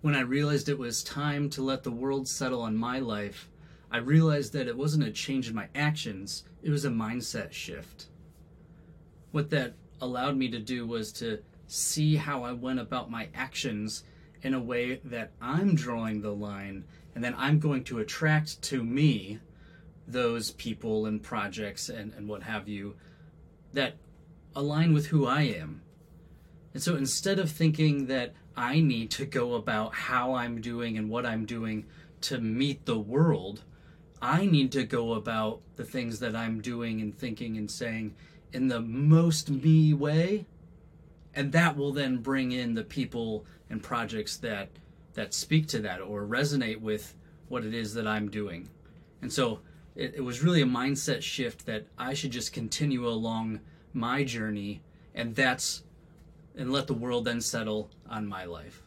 when I realized it was time to let the world settle on my life, I realized that it wasn't a change in my actions, it was a mindset shift. What that allowed me to do was to see how I went about my actions in a way that I'm drawing the line and then I'm going to attract to me those people and projects and, and what have you that align with who I am. And so instead of thinking that I need to go about how I'm doing and what I'm doing to meet the world, I need to go about the things that I'm doing and thinking and saying in the most me way. And that will then bring in the people and projects that that speak to that or resonate with what it is that I'm doing. And so it, it was really a mindset shift that I should just continue along my journey and that's and let the world then settle on my life.